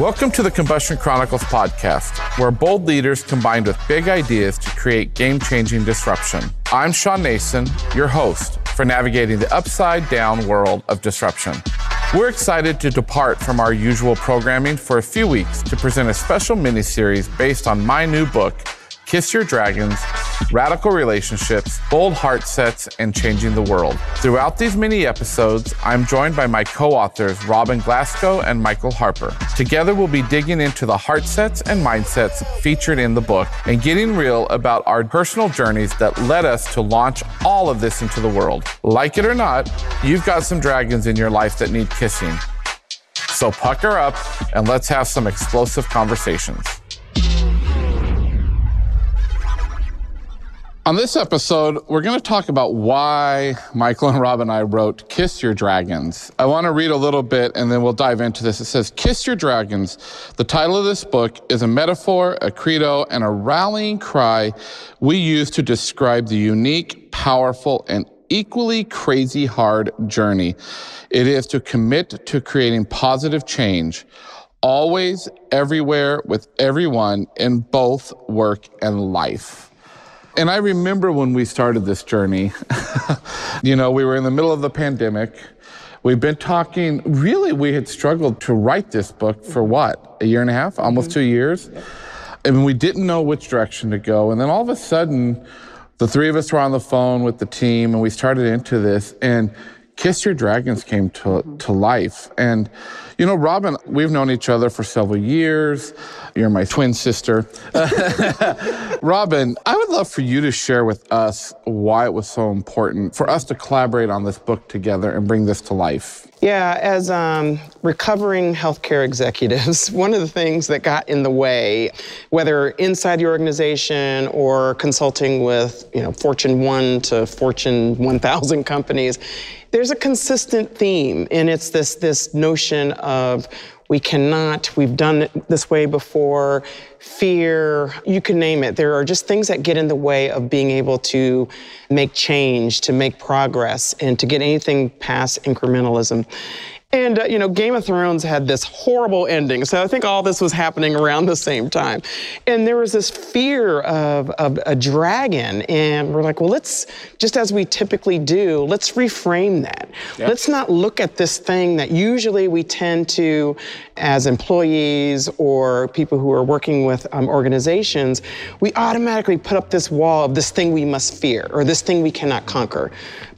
Welcome to the Combustion Chronicles podcast, where bold leaders combined with big ideas to create game changing disruption. I'm Shawn Nason, your host for navigating the upside down world of disruption. We're excited to depart from our usual programming for a few weeks to present a special mini series based on my new book, Kiss Your Dragons Radical Relationships, Bold Heart Sets, and Changing the World. Throughout these mini episodes, I'm joined by my co authors, Robin Glasco and Michael Harper. Together, we'll be digging into the heart sets and mindsets featured in the book and getting real about our personal journeys that led us to launch all of this into the world. Like it or not, you've got some dragons in your life that need kissing. So pucker up and let's have some explosive conversations. On this episode, we're going to talk about why Michael and Rob and I wrote Kiss Your Dragons. I want to read a little bit and then we'll dive into this. It says, Kiss Your Dragons. The title of this book is a metaphor, a credo, and a rallying cry we use to describe the unique, powerful, and equally crazy hard journey it is to commit to creating positive change always, everywhere, with everyone in both work and life. And I remember when we started this journey, you know, we were in the middle of the pandemic. We've been talking, really, we had struggled to write this book for what, a year and a half, almost mm-hmm. two years? And we didn't know which direction to go. And then all of a sudden, the three of us were on the phone with the team and we started into this. And Kiss Your Dragons came to, mm-hmm. to life. And, you know, Robin, we've known each other for several years. You're my twin sister. Robin, I would love for you to share with us why it was so important for us to collaborate on this book together and bring this to life. Yeah, as um, recovering healthcare executives, one of the things that got in the way, whether inside your organization or consulting with, you know, Fortune 1 to Fortune 1000 companies, there's a consistent theme, and it's this this notion of we cannot, we've done it this way before, fear, you can name it. There are just things that get in the way of being able to make change, to make progress, and to get anything past incrementalism. And, uh, you know, Game of Thrones had this horrible ending. So I think all this was happening around the same time. And there was this fear of, of a dragon. And we're like, well, let's, just as we typically do, let's reframe that. Yep. Let's not look at this thing that usually we tend to, as employees or people who are working with um, organizations, we automatically put up this wall of this thing we must fear or this thing we cannot conquer.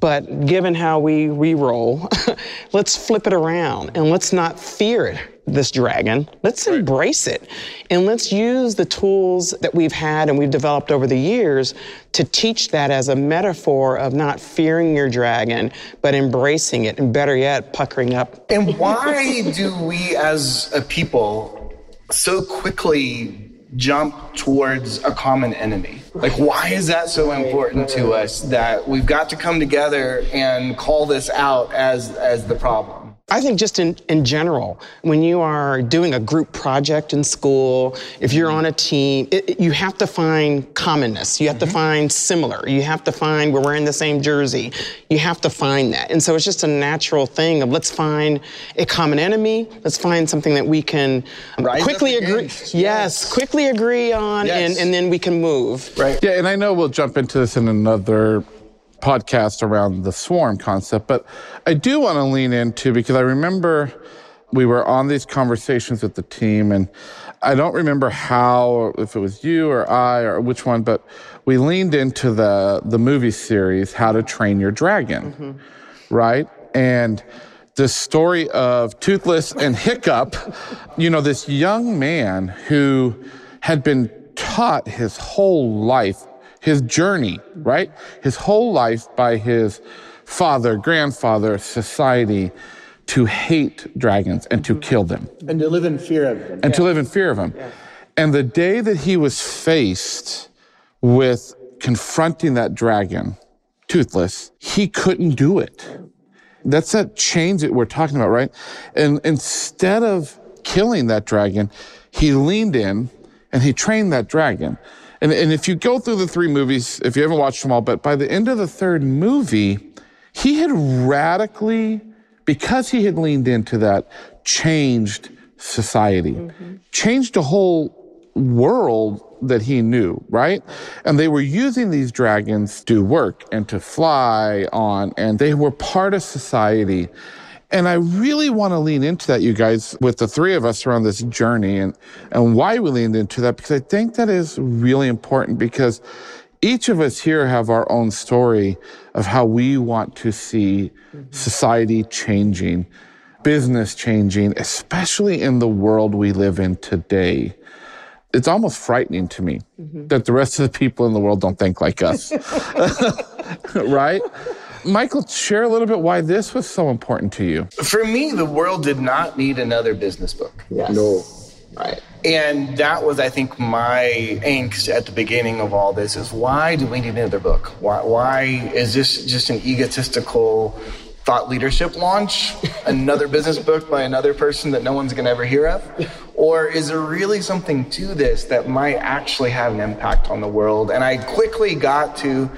But given how we re-roll, let's flip it around and let's not fear it this dragon. Let's embrace it. And let's use the tools that we've had and we've developed over the years to teach that as a metaphor of not fearing your dragon, but embracing it. And better yet, puckering up. And why do we as a people so quickly jump towards a common enemy? Like, why is that so important to us that we've got to come together and call this out as, as the problem? I think just in, in general, when you are doing a group project in school, if you're on a team, it, it, you have to find commonness. You have mm-hmm. to find similar. You have to find we're wearing the same jersey. You have to find that. And so it's just a natural thing of let's find a common enemy. Let's find something that we can Rise quickly agree. Yes, yes, quickly agree on, yes. and, and then we can move. Right. Yeah, and I know we'll jump into this in another podcast around the swarm concept, but I do want to lean into because I remember we were on these conversations with the team and I don't remember how, if it was you or I or which one, but we leaned into the, the movie series, How to Train Your Dragon, mm-hmm. right? And the story of Toothless and Hiccup, you know, this young man who had been taught his whole life his journey, right? His whole life by his father, grandfather, society to hate dragons and to mm-hmm. kill them. And to live in fear of them. And to live in fear of them. And the day that he was faced with confronting that dragon, toothless, he couldn't do it. That's that change that we're talking about, right? And instead of killing that dragon, he leaned in and he trained that dragon. And, and if you go through the three movies, if you haven't watched them all, but by the end of the third movie, he had radically, because he had leaned into that, changed society, mm-hmm. changed a whole world that he knew, right? And they were using these dragons to work and to fly on, and they were part of society. And I really want to lean into that, you guys, with the three of us around this journey and, and why we leaned into that, because I think that is really important because each of us here have our own story of how we want to see mm-hmm. society changing, business changing, especially in the world we live in today. It's almost frightening to me mm-hmm. that the rest of the people in the world don't think like us. right? Michael, share a little bit why this was so important to you. For me, the world did not need another business book. Yes. No. Right. And that was, I think, my angst at the beginning of all this is why do we need another book? Why, why is this just an egotistical thought leadership launch? another business book by another person that no one's going to ever hear of? Or is there really something to this that might actually have an impact on the world? And I quickly got to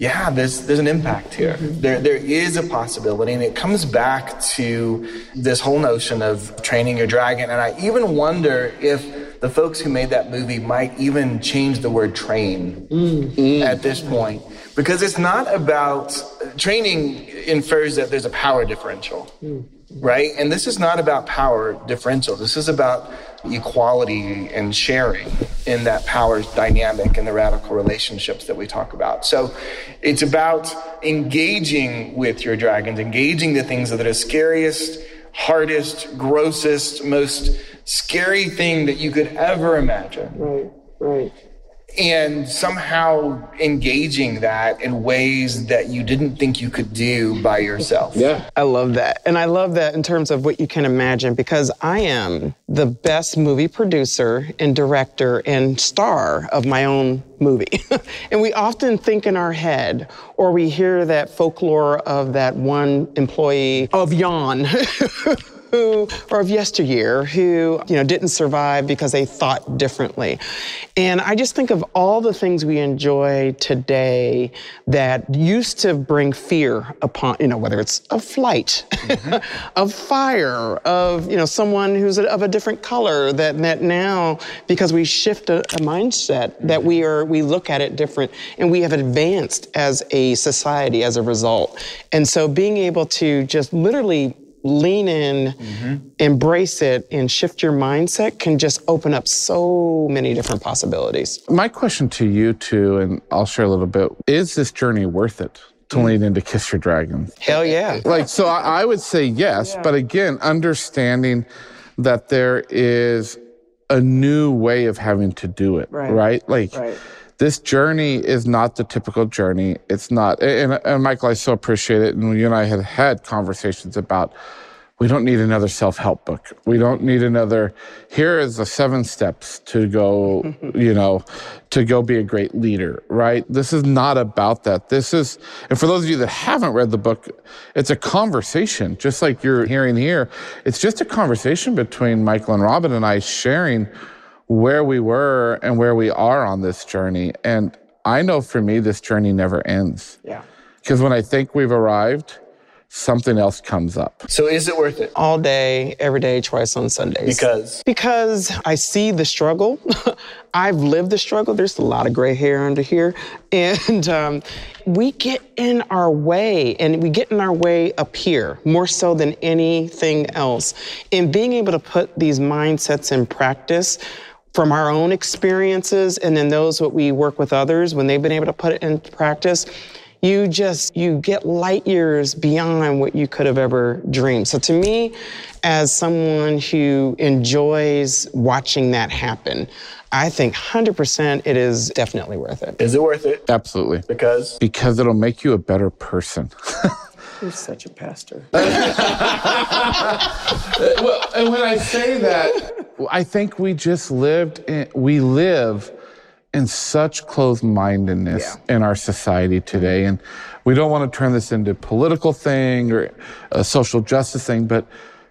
yeah, there's there's an impact here. Mm-hmm. There there is a possibility, and it comes back to this whole notion of training your dragon. And I even wonder if the folks who made that movie might even change the word train mm-hmm. at this point, because it's not about training infers that there's a power differential. Mm-hmm right? And this is not about power differential. This is about equality and sharing in that power dynamic and the radical relationships that we talk about. So it's about engaging with your dragons, engaging the things that are scariest, hardest, grossest, most scary thing that you could ever imagine. Right, right and somehow engaging that in ways that you didn't think you could do by yourself. Yeah. I love that. And I love that in terms of what you can imagine because I am the best movie producer and director and star of my own movie. and we often think in our head or we hear that folklore of that one employee of Yawn who or of yesteryear who you know didn't survive because they thought differently and i just think of all the things we enjoy today that used to bring fear upon you know whether it's a flight mm-hmm. of fire of you know someone who's of a different color that that now because we shift a, a mindset that mm-hmm. we are we look at it different and we have advanced as a society as a result and so being able to just literally lean in, mm-hmm. embrace it, and shift your mindset can just open up so many different possibilities. My question to you, too, and I'll share a little bit is this journey worth it? To mm. lean into Kiss Your Dragon. Hell yeah. Like, so I, I would say yes, yeah. but again, understanding that there is a new way of having to do it, right? right? Like, right this journey is not the typical journey. It's not. And, and, Michael, I so appreciate it. And you and I had had conversations about we don't need another self help book. We don't need another. Here is the seven steps to go, you know, to go be a great leader, right? This is not about that. This is, and for those of you that haven't read the book, it's a conversation, just like you're hearing here. It's just a conversation between Michael and Robin and I sharing where we were and where we are on this journey. And I know for me, this journey never ends. Yeah. Because when I think we've arrived, something else comes up. So is it worth it? All day, every day, twice on Sundays. Because? Because I see the struggle. I've lived the struggle. There's a lot of gray hair under here. And um, we get in our way, and we get in our way up here more so than anything else. And being able to put these mindsets in practice, from our own experiences and then those what we work with others when they've been able to put it into practice you just you get light years beyond what you could have ever dreamed so to me as someone who enjoys watching that happen I think 100% it is definitely worth it. Is it worth it? Absolutely. Because? Because it'll make you a better person. You're such a pastor. well, and when I say that, I think we just lived in, we live in such closed mindedness yeah. in our society today. And we don't want to turn this into a political thing or a social justice thing, but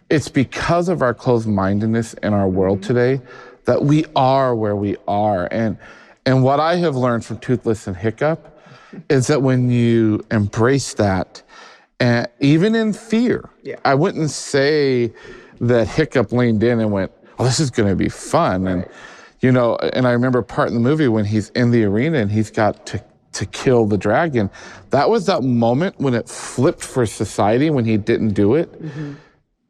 it's because of our closed mindedness in our world mm-hmm. today that we are where we are. And, and what I have learned from Toothless and Hiccup is that when you embrace that, and even in fear, yeah. I wouldn't say that Hiccup leaned in and went, oh, this is going to be fun. And, you know, and I remember part in the movie when he's in the arena and he's got to, to kill the dragon. That was that moment when it flipped for society when he didn't do it. Mm-hmm.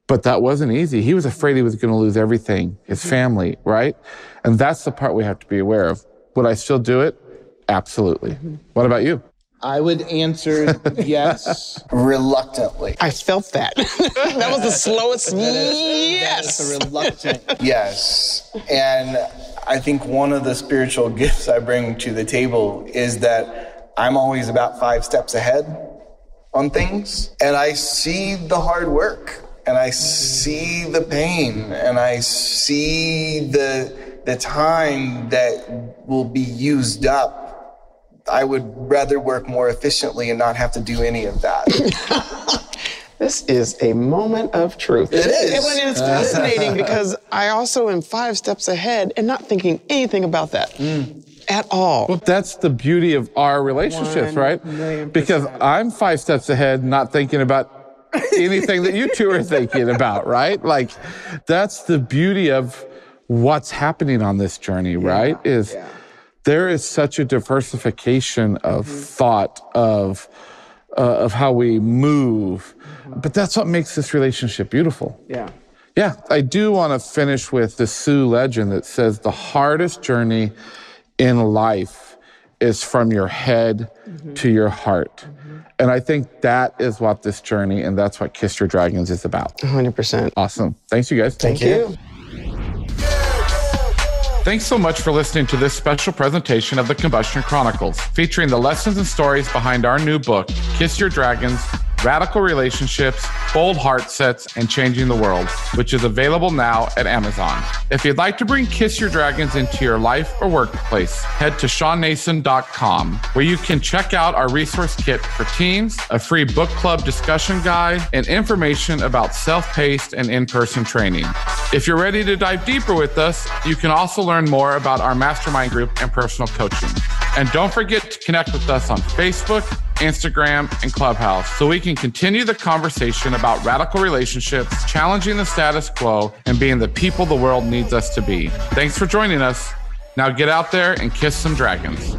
But that wasn't easy. He was afraid he was going to lose everything, his mm-hmm. family, right? And that's the part we have to be aware of. Would I still do it? Absolutely. Mm-hmm. What about you? I would answer yes. Reluctantly. I felt that. that was the slowest That yes. is a reluctant. Yes. And I think one of the spiritual gifts I bring to the table is that I'm always about five steps ahead on things. And I see the hard work and I see the pain and I see the the time that will be used up. I would rather work more efficiently and not have to do any of that. This is a moment of truth. It is. And it's fascinating because I also am five steps ahead and not thinking anything about that mm. at all. Well, that's the beauty of our relationships, One right? Because I'm five steps ahead, not thinking about anything that you two are thinking about, right? Like, that's the beauty of what's happening on this journey, right? Is there is such a diversification of thought of uh, of how we move, but that's what makes this relationship beautiful. Yeah. Yeah, I do want to finish with the Sioux legend that says the hardest journey in life is from your head to your heart. And I think that is what this journey and that's what Kiss Your Dragons is about. 100%. Awesome. Thanks, you guys. Thank you. Thanks so much for listening to this special presentation of the Combustion Chronicles, featuring the lessons and stories behind our new book, Kiss Your Dragons Radical Relationships, Bold Heart Sets, and Changing the World, which is available now at Amazon. If you'd like to bring Kiss Your Dragons into your life or workplace, head to ShawnNason.com, where you can check out our resource kit for teens, a free book club discussion guide, and information about self paced and in person training. If you're ready to dive deeper with us, you can also learn more about our mastermind group and personal coaching. And don't forget to connect with us on Facebook, Instagram, and Clubhouse so we can continue the conversation about radical relationships, challenging the status quo, and being the people the world needs us to be. Thanks for joining us. Now get out there and kiss some dragons.